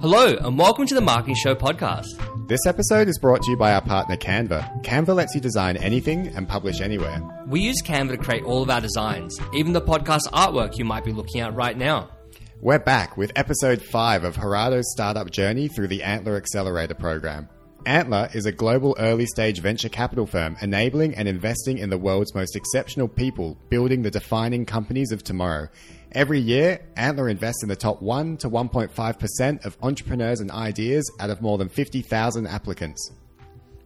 Hello, and welcome to the Marketing Show podcast. This episode is brought to you by our partner Canva. Canva lets you design anything and publish anywhere. We use Canva to create all of our designs, even the podcast artwork you might be looking at right now. We're back with episode 5 of Gerardo's startup journey through the Antler Accelerator program. Antler is a global early stage venture capital firm enabling and investing in the world's most exceptional people, building the defining companies of tomorrow. Every year, Antler invests in the top 1 to 1.5% of entrepreneurs and ideas out of more than 50,000 applicants.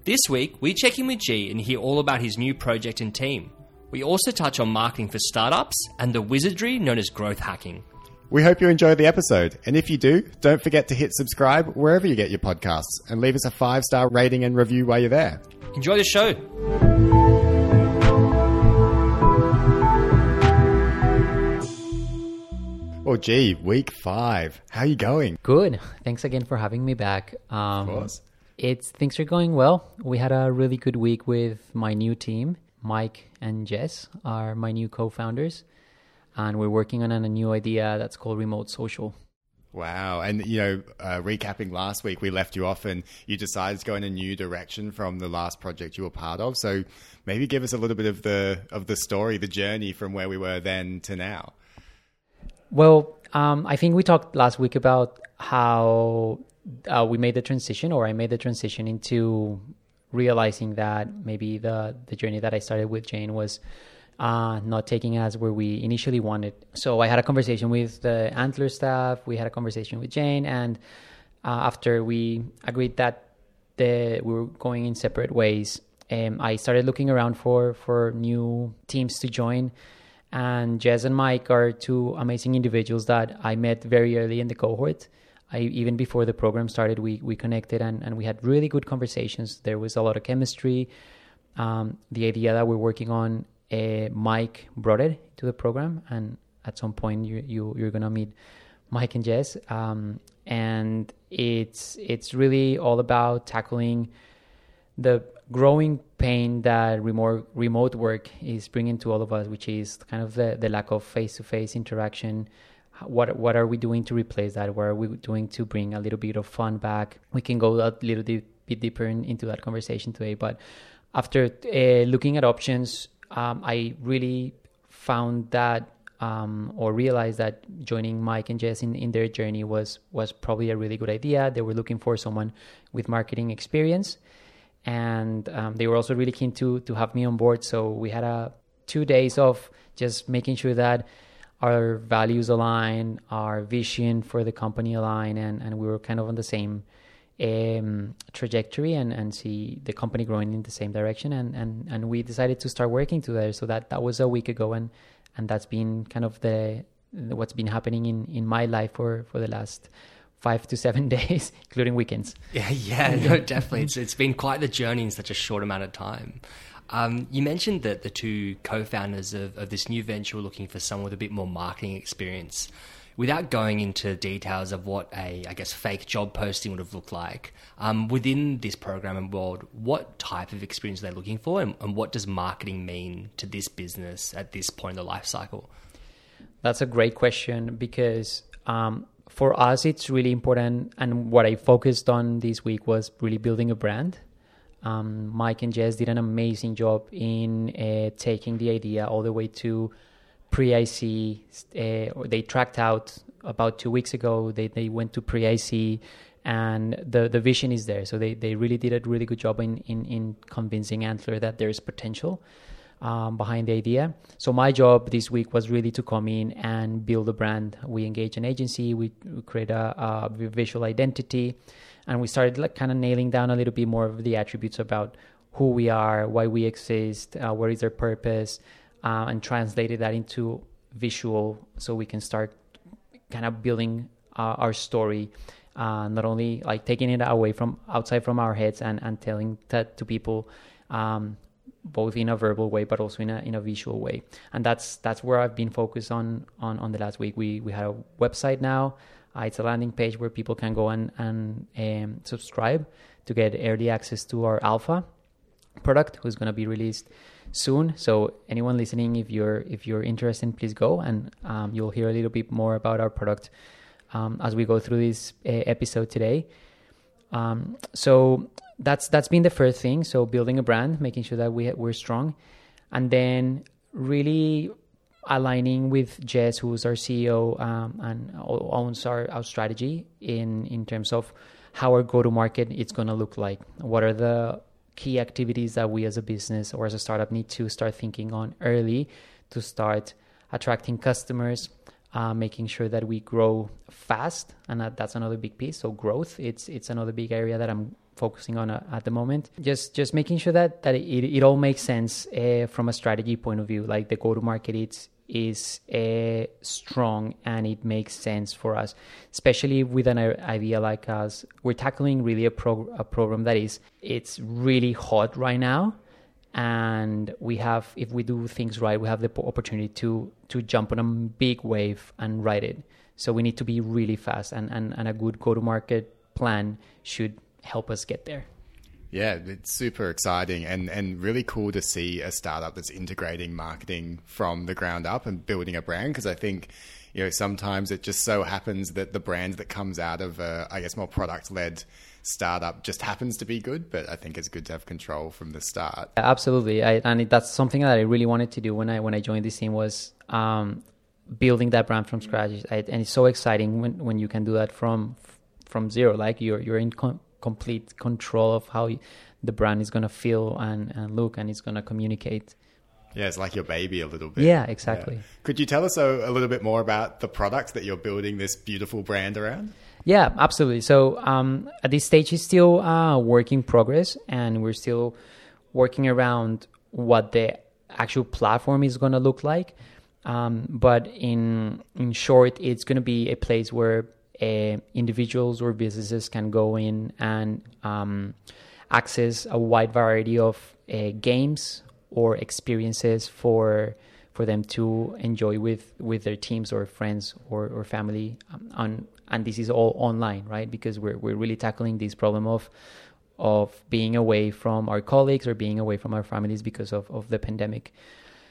This week, we check in with G and hear all about his new project and team. We also touch on marketing for startups and the wizardry known as growth hacking. We hope you enjoy the episode, and if you do, don't forget to hit subscribe wherever you get your podcasts and leave us a five star rating and review while you're there. Enjoy the show. Oh, G, week five. How are you going? Good. Thanks again for having me back. Um, Of course. It's things are going well. We had a really good week with my new team. Mike and Jess are my new co-founders, and we're working on a new idea that's called remote social. Wow. And, you know, uh, recapping last week, we left you off and you decided to go in a new direction from the last project you were part of. So maybe give us a little bit of the, of the story, the journey from where we were then to now. Well, um, I think we talked last week about how uh, we made the transition, or I made the transition into realizing that maybe the the journey that I started with Jane was uh, not taking us where we initially wanted. So I had a conversation with the Antler staff. We had a conversation with Jane, and uh, after we agreed that the we were going in separate ways, um, I started looking around for for new teams to join. And Jess and Mike are two amazing individuals that I met very early in the cohort. I, even before the program started, we, we connected and, and we had really good conversations. There was a lot of chemistry. Um, the idea that we're working on, uh, Mike brought it to the program, and at some point you, you you're gonna meet Mike and Jess. Um, and it's it's really all about tackling the growing pain that remote remote work is bringing to all of us, which is kind of the, the lack of face to face interaction. What what are we doing to replace that? What are we doing to bring a little bit of fun back? We can go a little bit deeper in, into that conversation today. But after uh, looking at options, um, I really found that um, or realized that joining Mike and Jess in, in their journey was was probably a really good idea. They were looking for someone with marketing experience and um, they were also really keen to to have me on board. So we had a two days of just making sure that our values align, our vision for the company align, and and we were kind of on the same um, trajectory and and see the company growing in the same direction. And and and we decided to start working together. So that that was a week ago, and and that's been kind of the what's been happening in in my life for for the last five to seven days, including weekends. Yeah, yeah, no, definitely. It's it's been quite the journey in such a short amount of time. Um, you mentioned that the two co-founders of, of this new venture were looking for someone with a bit more marketing experience. Without going into details of what a, I guess, fake job posting would have looked like, um, within this program and world, what type of experience are they looking for, and, and what does marketing mean to this business at this point in the life cycle? That's a great question because um, for us, it's really important. And what I focused on this week was really building a brand. Um, Mike and Jess did an amazing job in uh, taking the idea all the way to pre IC. Uh, they tracked out about two weeks ago. They, they went to pre IC and the, the vision is there. So they, they really did a really good job in, in, in convincing Antler that there is potential um, behind the idea. So my job this week was really to come in and build a brand. We engage an agency, we, we create a, a, visual identity, and we started like kind of nailing down a little bit more of the attributes about who we are, why we exist, uh, what is our purpose, uh, and translated that into visual so we can start kind of building uh, our story. Uh, not only like taking it away from outside from our heads and, and telling that to people um, both in a verbal way but also in a in a visual way and that's that's where I've been focused on on on the last week we we had a website now uh, it's a landing page where people can go and and um, subscribe to get early access to our alpha product who's going to be released soon. So anyone listening, if you're if you're interested, please go and um, you'll hear a little bit more about our product um, as we go through this uh, episode today. Um, so that's that's been the first thing. So building a brand, making sure that we we're strong, and then really aligning with Jess, who's our CEO um, and owns our, our strategy in in terms of how our go to market it's going to look like. What are the key activities that we as a business or as a startup need to start thinking on early to start attracting customers, uh, making sure that we grow fast, and that, that's another big piece. So growth, it's it's another big area that I'm focusing on uh, at the moment. Just just making sure that that it, it all makes sense uh, from a strategy point of view. Like the go to market, it's is uh, strong and it makes sense for us, especially with an idea like us. We're tackling really a, pro- a program that is it's really hot right now and we have if we do things right we have the opportunity to to jump on a big wave and ride it so we need to be really fast and and, and a good go to market plan should help us get there yeah, it's super exciting and, and really cool to see a startup that's integrating marketing from the ground up and building a brand because I think you know sometimes it just so happens that the brand that comes out of a, I guess more product led startup just happens to be good, but I think it's good to have control from the start. Absolutely, I, and that's something that I really wanted to do when I when I joined this team was um, building that brand from scratch. I, and it's so exciting when, when you can do that from from zero. Like you're you're in con- complete control of how the brand is going to feel and, and look and it's going to communicate. Yeah, it's like your baby a little bit. Yeah, exactly. Yeah. Could you tell us a, a, little bit more about the product that you're building this beautiful brand around? Yeah, absolutely. So um, at this stage, it's still uh, work in progress, and we're still working around what the actual platform is going to look like. Um, but in in short, it's going to be a place where uh, individuals or businesses can go in and um, access a wide variety of uh, games or experiences for for them to enjoy with with their teams or friends or, or family um, on and this is all online right? Because we're we're really tackling this problem of of being away from our colleagues or being away from our families because of, of the pandemic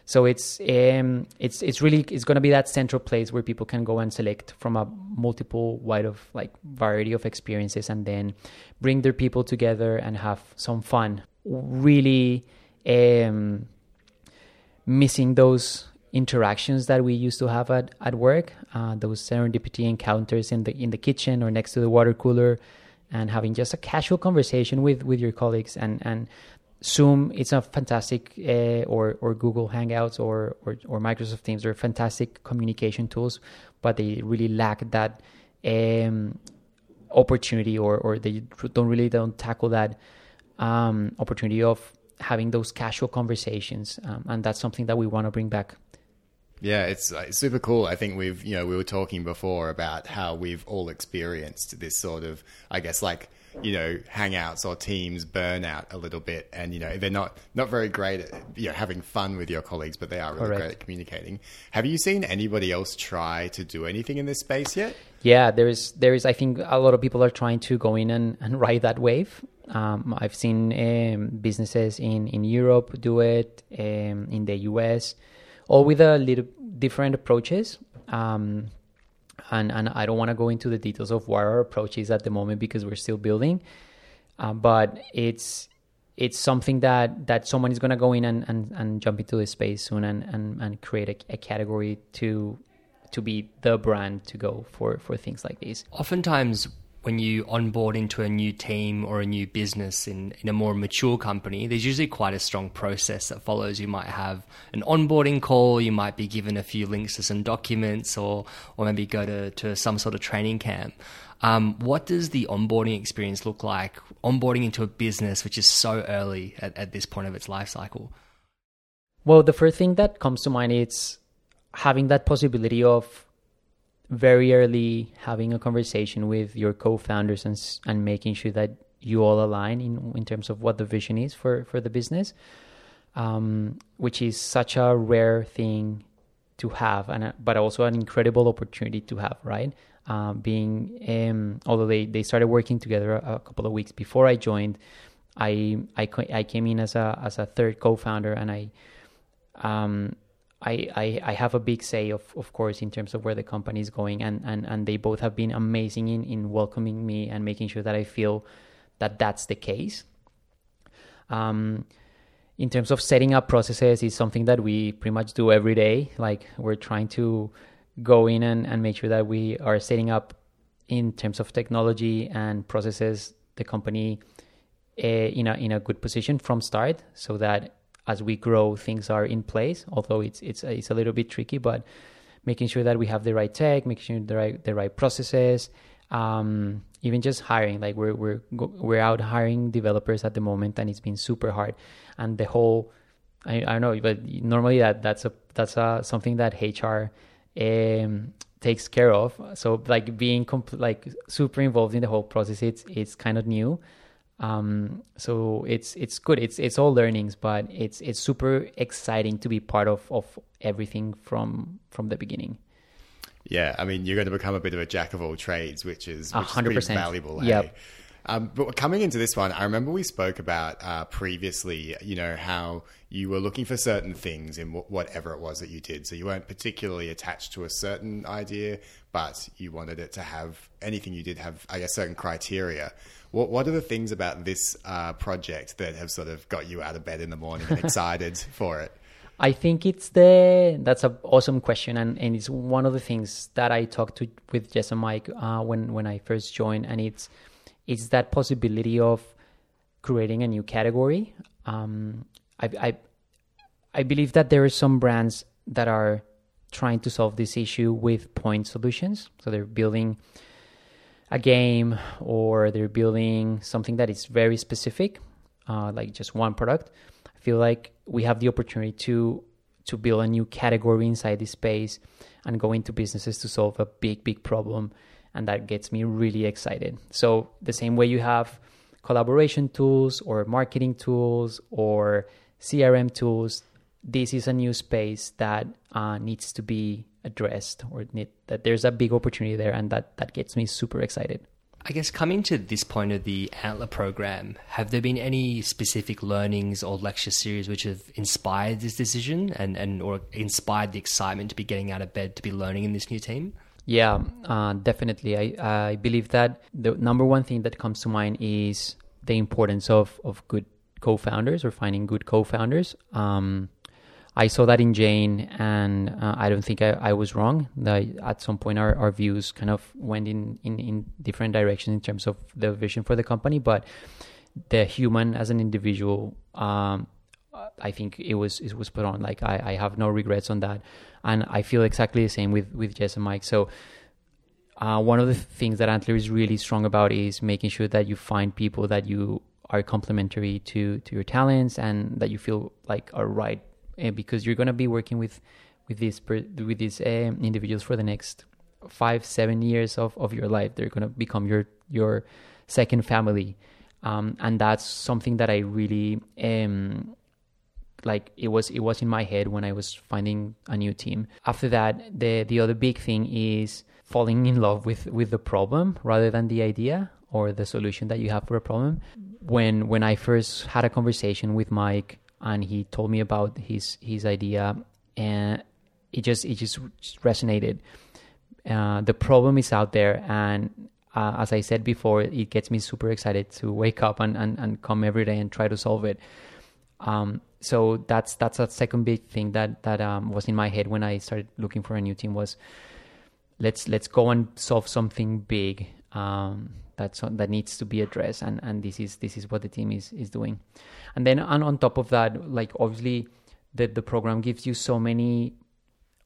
so it's um, it's it's really it's going to be that central place where people can go and select from a multiple wide of like variety of experiences, and then bring their people together and have some fun. Really um, missing those interactions that we used to have at, at work, uh, those serendipity encounters in the in the kitchen or next to the water cooler, and having just a casual conversation with with your colleagues and and Zoom, it's a fantastic, uh, or or Google Hangouts or, or, or Microsoft Teams. They're fantastic communication tools, but they really lack that um, opportunity, or or they don't really don't tackle that um, opportunity of having those casual conversations, um, and that's something that we want to bring back. Yeah, it's, uh, it's super cool. I think we've, you know, we were talking before about how we've all experienced this sort of, I guess, like you know hangouts or teams burn out a little bit and you know they're not not very great at you know having fun with your colleagues but they are really Correct. great at communicating. Have you seen anybody else try to do anything in this space yet? Yeah there is there is i think a lot of people are trying to go in and, and ride that wave. Um, i've seen um, businesses in in europe do it um, in the us all with a little different approaches. Um, and and I don't want to go into the details of what our approach is at the moment because we're still building. Uh, but it's it's something that that someone is going to go in and, and, and jump into this space soon and, and, and create a, a category to to be the brand to go for for things like these. Oftentimes when you onboard into a new team or a new business in, in a more mature company, there's usually quite a strong process that follows. You might have an onboarding call, you might be given a few links to some documents, or, or maybe go to, to some sort of training camp. Um, what does the onboarding experience look like? Onboarding into a business which is so early at, at this point of its life cycle? Well, the first thing that comes to mind is having that possibility of very early having a conversation with your co-founders and and making sure that you all align in in terms of what the vision is for for the business, um, which is such a rare thing to have, and but also an incredible opportunity to have, right? Um, being um, although they they started working together a, a, couple of weeks before I joined, I I I came in as a as a third co-founder, and I um I, I, I have a big say of of course in terms of where the company is going and, and, and they both have been amazing in, in welcoming me and making sure that I feel that that's the case. Um, in terms of setting up processes is something that we pretty much do every day. Like we're trying to go in and, and make sure that we are setting up in terms of technology and processes the company uh, in a in a good position from start so that as we grow, things are in place. Although it's it's it's a little bit tricky, but making sure that we have the right tech, making sure the right the right processes, um, even just hiring. Like we're we're we're out hiring developers at the moment, and it's been super hard. And the whole, I, I don't know, but normally that that's a that's a something that HR um, takes care of. So like being comp- like super involved in the whole process, it's it's kind of new. Um, so it's it's good. It's it's all learnings, but it's it's super exciting to be part of of everything from from the beginning. Yeah, I mean, you're going to become a bit of a jack of all trades, which is which 100%. Is pretty valuable. Yep. Um, but coming into this one, I remember we spoke about uh, previously, you know, how you were looking for certain things in w- whatever it was that you did. So you weren't particularly attached to a certain idea, but you wanted it to have anything you did have, I guess, certain criteria. What What are the things about this uh, project that have sort of got you out of bed in the morning and excited for it? I think it's the that's an awesome question, and, and it's one of the things that I talked to with Jess and Mike uh, when when I first joined, and it's it's that possibility of creating a new category. Um, I, I, I believe that there are some brands that are trying to solve this issue with point solutions. So they're building a game or they're building something that is very specific, uh, like just one product. I feel like we have the opportunity to to build a new category inside this space and go into businesses to solve a big, big problem and that gets me really excited. So, the same way you have collaboration tools or marketing tools or CRM tools, this is a new space that uh, needs to be addressed or need, that there's a big opportunity there and that, that gets me super excited. I guess coming to this point of the Antler program, have there been any specific learnings or lecture series which have inspired this decision and, and or inspired the excitement to be getting out of bed to be learning in this new team? Yeah, uh, definitely. I, I believe that the number one thing that comes to mind is the importance of, of good co-founders or finding good co-founders. Um, I saw that in Jane, and uh, I don't think I, I was wrong. That at some point our, our views kind of went in, in, in different directions in terms of the vision for the company, but the human as an individual, um, I think it was it was put on. Like I, I have no regrets on that and I feel exactly the same with with Jess and Mike. So. Uh, one of the things that Antler is really strong about is making sure that you find people that you are complementary to to your talents and that you feel like are right because you're going to be working with with these with these uh, individuals for the next five seven years of, of your life they're going to become your your second family um, and that's something that i really um, like it was it was in my head when I was finding a new team. After that, the the other big thing is falling in love with with the problem rather than the idea or the solution that you have for a problem. When when I first had a conversation with Mike and he told me about his his idea and it just it just resonated. Uh, the problem is out there and uh, as I said before, it gets me super excited to wake up and, and, and come every day and try to solve it. Um, so that's that's a second big thing that that um, was in my head when I started looking for a new team was let's let's go and solve something big um, that's that needs to be addressed and and this is this is what the team is is doing. And then and on top of that like obviously the the program gives you so many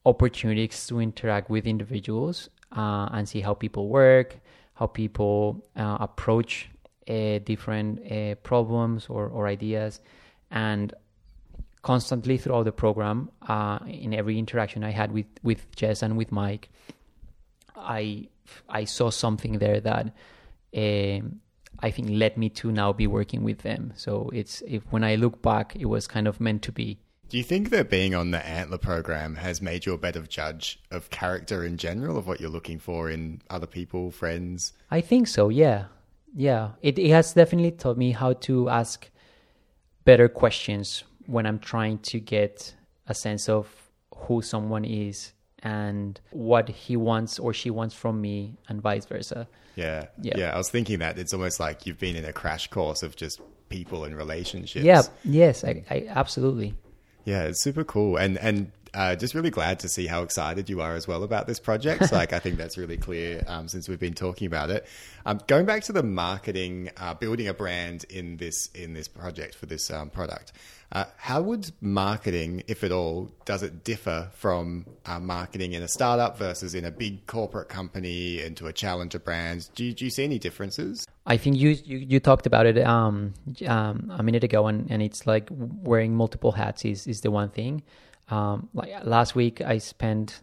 opportunities to interact with individuals uh, and see how people work how people uh, approach uh, different uh, problems or, or ideas. And constantly throughout the program, uh, in every interaction I had with with Jess and with Mike, I I saw something there that um, I think led me to now be working with them. So it's if when I look back, it was kind of meant to be. Do you think that being on the Antler program has made you a better judge of character in general, of what you're looking for in other people, friends? I think so. Yeah, yeah, it, it has definitely taught me how to ask better questions when I'm trying to get a sense of who someone is and what he wants or she wants from me and vice versa. Yeah. Yeah. Yeah. I was thinking that it's almost like you've been in a crash course of just people and relationships. Yeah, yes, I, I absolutely. Yeah, it's super cool. And and uh, just really glad to see how excited you are as well about this project. like, I think that's really clear um, since we've been talking about it. Um, going back to the marketing, uh, building a brand in this in this project for this um, product. Uh, how would marketing, if at all, does it differ from uh, marketing in a startup versus in a big corporate company into a challenger brand? Do you, do you see any differences? I think you you, you talked about it um, um, a minute ago, and, and it's like wearing multiple hats is is the one thing. Um, like last week, I spent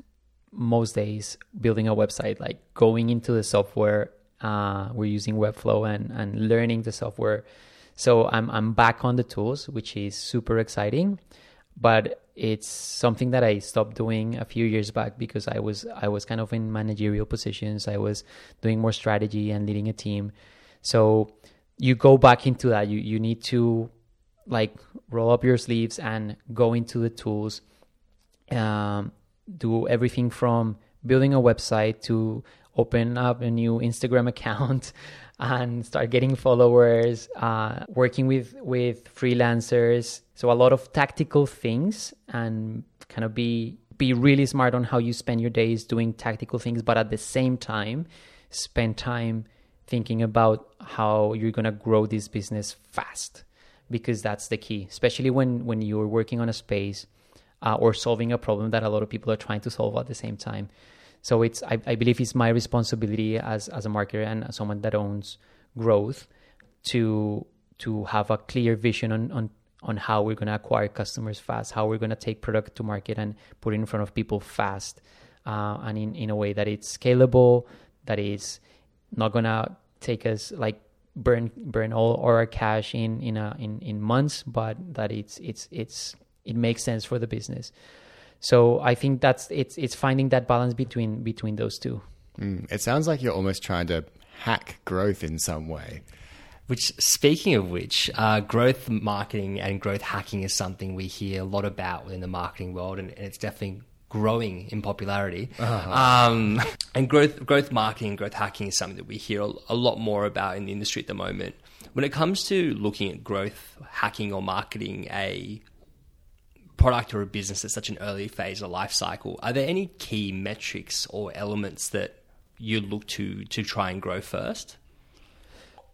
most days building a website, like going into the software. Uh, we're using Webflow and and learning the software. So I'm I'm back on the tools, which is super exciting, but it's something that I stopped doing a few years back because I was I was kind of in managerial positions. I was doing more strategy and leading a team. So you go back into that. You you need to like roll up your sleeves and go into the tools. Um, do everything from building a website to open up a new Instagram account and start getting followers, uh, working with with freelancers. So a lot of tactical things and kind of be be really smart on how you spend your days doing tactical things, but at the same time, spend time thinking about how you're gonna grow this business fast, because that's the key. Especially when when you're working on a space uh, or solving a problem that a lot of people are trying to solve at the same time. So it's I, I believe it's my responsibility as as a marketer and as someone that owns growth to to have a clear vision on on on how we're going to acquire customers fast, how we're going to take product to market and put it in front of people fast, uh, and in, in a way that it's scalable, that is not going to take us like burn burn all our cash in in a, in in months, but that it's it's it's it makes sense for the business. So I think that's it's it's finding that balance between between those two. Mm, it sounds like you're almost trying to hack growth in some way. Which, speaking of which, uh, growth marketing and growth hacking is something we hear a lot about within the marketing world, and, and it's definitely growing in popularity. Uh-huh. Um, and growth growth marketing growth hacking is something that we hear a, a lot more about in the industry at the moment. When it comes to looking at growth hacking or marketing a product or a business at such an early phase of life cycle, are there any key metrics or elements that you look to to try and grow first?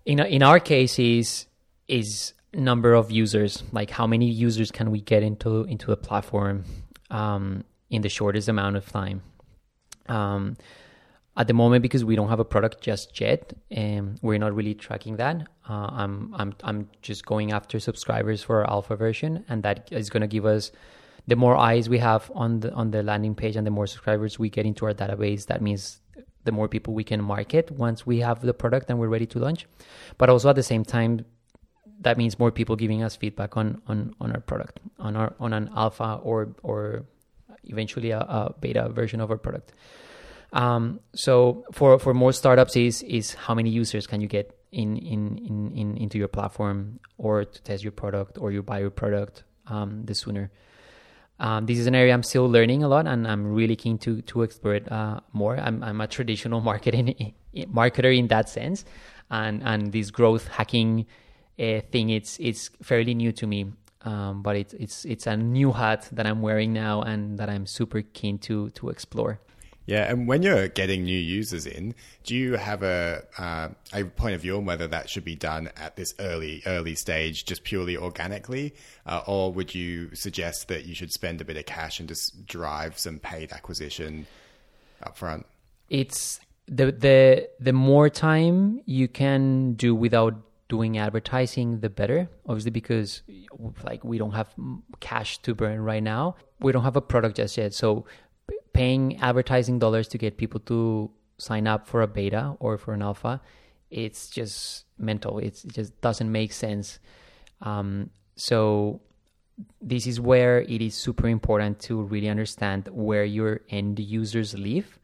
In in our case, is is number of users, like how many users can we get into into the platform um, in the shortest amount of time. Um, at the moment, because we don't have a product just yet, and we're not really tracking that. Uh, I'm I'm I'm just going after subscribers for our alpha version, and that is going to give us the more eyes we have on the on the landing page, and the more subscribers we get into our database. That means the more people we can market once we have the product and we're ready to launch. But also at the same time, that means more people giving us feedback on on on our product, on our on an alpha or or eventually a, a beta version of our product. Um, so for for more startups is is how many users can you get in in, in, in into your platform or to test your product or you buy your product um, the sooner. Um, this is an area I'm still learning a lot, and I'm really keen to to explore it uh, more. I'm I'm a traditional marketing marketer in that sense, and and this growth hacking uh, thing it's it's fairly new to me. Um, but it's it's it's a new hat that I'm wearing now, and that I'm super keen to to explore. Yeah, and when you're getting new users in, do you have a uh, a point of view on whether that should be done at this early early stage, just purely organically, uh, or would you suggest that you should spend a bit of cash and just drive some paid acquisition up front? It's the the the more time you can do without doing advertising, the better. Obviously, because like we don't have cash to burn right now, we don't have a product just yet, so paying advertising dollars to get people to sign up for a beta or for an alpha, it's just mental. It's, it just doesn't make sense. Um, so this is where it is super important to really understand where your end users live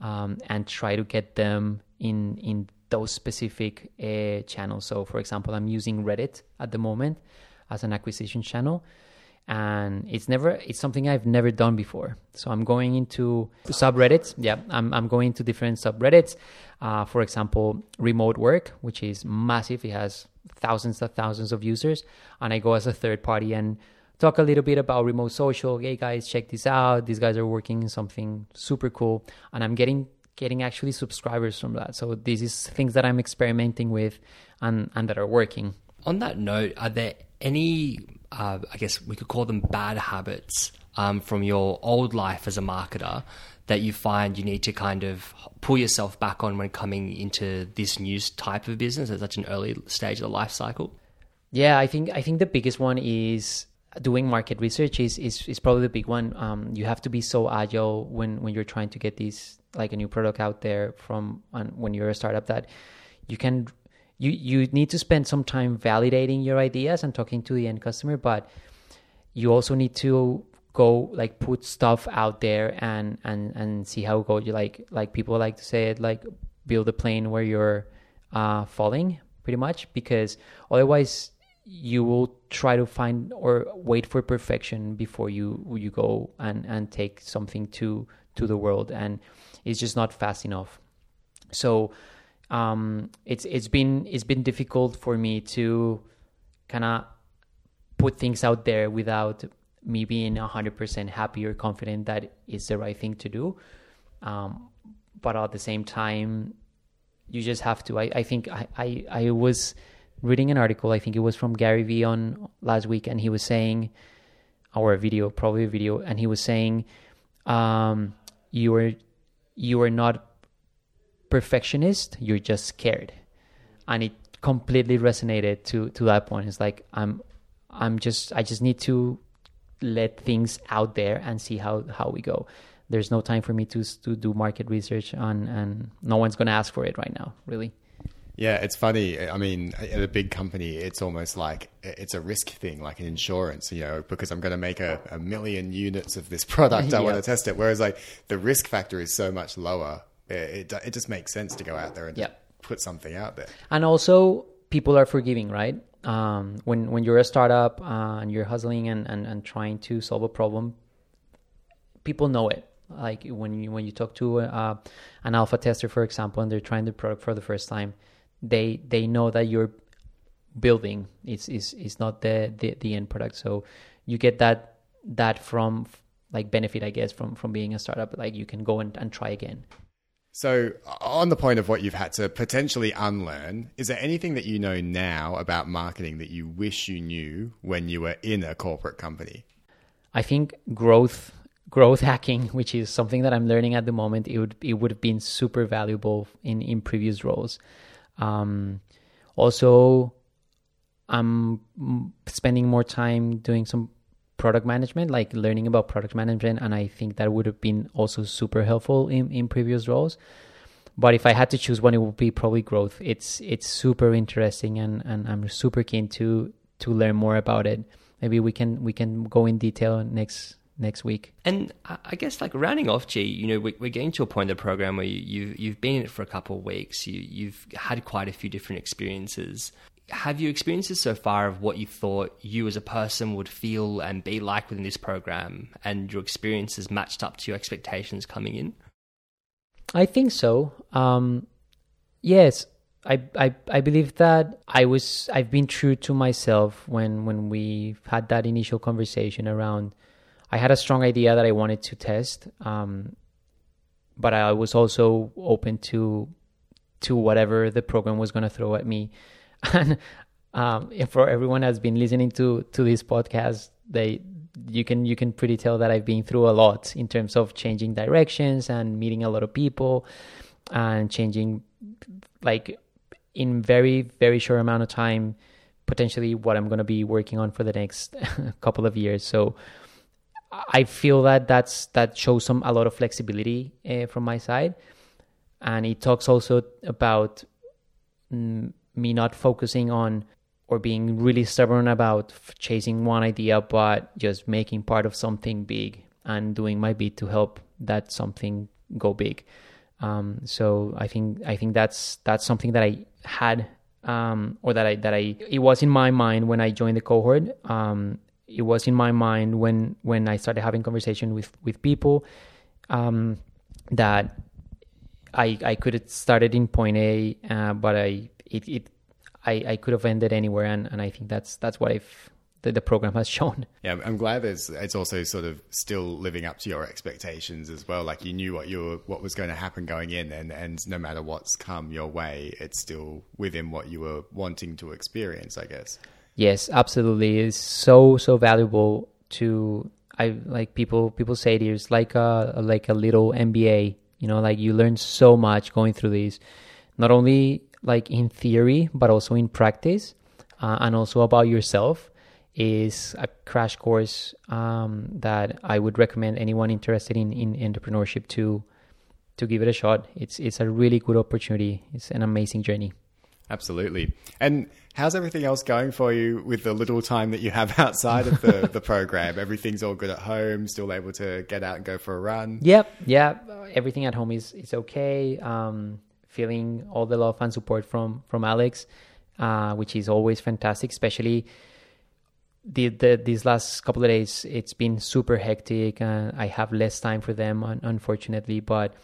um, and try to get them in in those specific uh, channels. So, for example, I'm using Reddit at the moment as an acquisition channel, and it's never it's something I've never done before. So I'm going into subreddits. Yeah, I'm I'm going to different subreddits. Uh, for example, remote work, which is massive. It has thousands of thousands of users, and I go as a third party and talk a little bit about remote social. Hey guys, check this out. These guys are working in something super cool, and I'm getting getting actually subscribers from that. So this is things that I'm experimenting with and and that are working. On that note, are there any uh, I guess we could call them bad habits um, from your old life as a marketer that you find you need to kind of pull yourself back on when coming into this new type of business at such an early stage of the life cycle? Yeah, I think I think the biggest one is doing market research is is, is probably the big one. Um, you have to be so agile when when you're trying to get these like a new product out there from on, when you're a startup that you can you you need to spend some time validating your ideas and talking to the end customer but you also need to go like put stuff out there and and and see how it goes. You like like people like to say it like build a plane where you're uh falling pretty much because otherwise you will try to find or wait for perfection before you you go and and take something to to the world and it's just not fast enough. So um, it's it's been it's been difficult for me to kind of put things out there without me being 100% happy or confident that it's the right thing to do. Um, but at the same time you just have to. I, I think I, I, I was reading an article i think it was from gary vee on last week and he was saying or a video probably a video and he was saying um, you are you are not perfectionist you're just scared. And it completely resonated to to that point. It's like i'm i'm just i just need to let things out there and see how how we go. There's no time for me to to do market research on and no one's to ask for it right now really yeah, it's funny. I mean, at a big company, it's almost like it's a risk thing, like an insurance, you know, because I'm going to make a, a million units of this product. I yeah. want to test it. Whereas, like, the risk factor is so much lower it, it, it just makes sense to go out there and put something out there. And also, people are forgiving, right? Um, when when you're a startup uh, and you're hustling and, and, and trying to solve a problem, people know it. Like when you when you talk to uh, an alpha tester, for example, and they're trying the product for the first time, they they know that you're building. It's is it's not the, the the end product. So you get that that from like benefit, I guess, from from being a startup. Like you can go and, and try again. So, on the point of what you've had to potentially unlearn, is there anything that you know now about marketing that you wish you knew when you were in a corporate company? I think growth growth hacking, which is something that I'm learning at the moment, it would it would have been super valuable in in previous roles. Um, also, I'm spending more time doing some product management, like learning about product management, and I think that would have been also super helpful in, in previous roles. But if I had to choose one, it would be probably growth. It's it's super interesting, and, and I'm super keen to to learn more about it. Maybe we can we can go in detail next next week. And I guess like rounding off, G, you know, we're getting to a point in the program where you, you've you've been in it for a couple of weeks. You you've had quite a few different experiences have you experiences so far of what you thought you as a person would feel and be like within this program and your experiences matched up to your expectations coming in? I think so. Um, yes, I, I I believe that I was I've been true to myself when when we had that initial conversation around. I had a strong idea that I wanted to test, um, but I was also open to to whatever the program was going to throw at me and um, for everyone that's been listening to to this podcast, they you can you can pretty tell that I've been through a lot in terms of changing directions and meeting a lot of people and changing like in very very short amount of time potentially what I'm going to be working on for the next couple of years. So I feel that that's that shows some a lot of flexibility uh, from my side, and it talks also about mm, me not focusing on or being really stubborn about chasing one idea, but just making part of something big and doing my bit to help that something go big. Um, so I think I think that's that's something that I had um, or that I that I it was in my mind when I joined the cohort. Um, it was in my mind when when I started having conversation with with people um, that I I could have started in point A, uh, but I it, it I, I could have ended anywhere, and, and I think that's that's what I've the, the program has shown. Yeah, I'm glad it's it's also sort of still living up to your expectations as well. Like you knew what you were, what was going to happen going in, and and no matter what's come your way, it's still within what you were wanting to experience. I guess. Yes, absolutely. It's so so valuable to I like people people say it is like a like a little MBA. You know, like you learn so much going through these, not only like in theory but also in practice, uh, and also about yourself is a crash course um, that I would recommend anyone interested in, in entrepreneurship to to give it a shot. It's it's a really good opportunity. It's an amazing journey. Absolutely. And how's everything else going for you with the little time that you have outside of the, the program? Everything's all good at home, still able to get out and go for a run? Yep, yeah. Everything at home is, is okay. Um, feeling all the love and support from from Alex, uh, which is always fantastic, especially the, the these last couple of days it's been super hectic and I have less time for them unfortunately but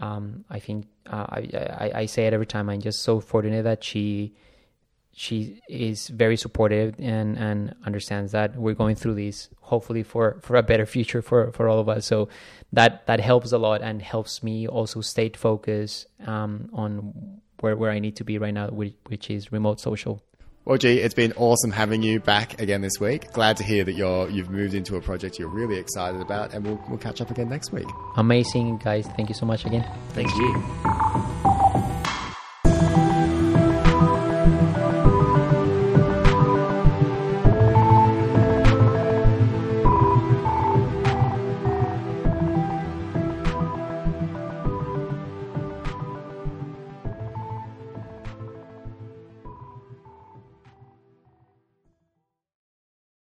um, I think uh, I, I, I say it every time I'm just so fortunate that she she is very supportive and and understands that we're going through this hopefully for for a better future for for all of us so that that helps a lot and helps me also stay focused um, on where where I need to be right now which, which is remote social well, G, it's been awesome having you back again this week. Glad to hear that you're you've moved into a project you're really excited about, and we'll we'll catch up again next week. Amazing, guys! Thank you so much again. Thank you.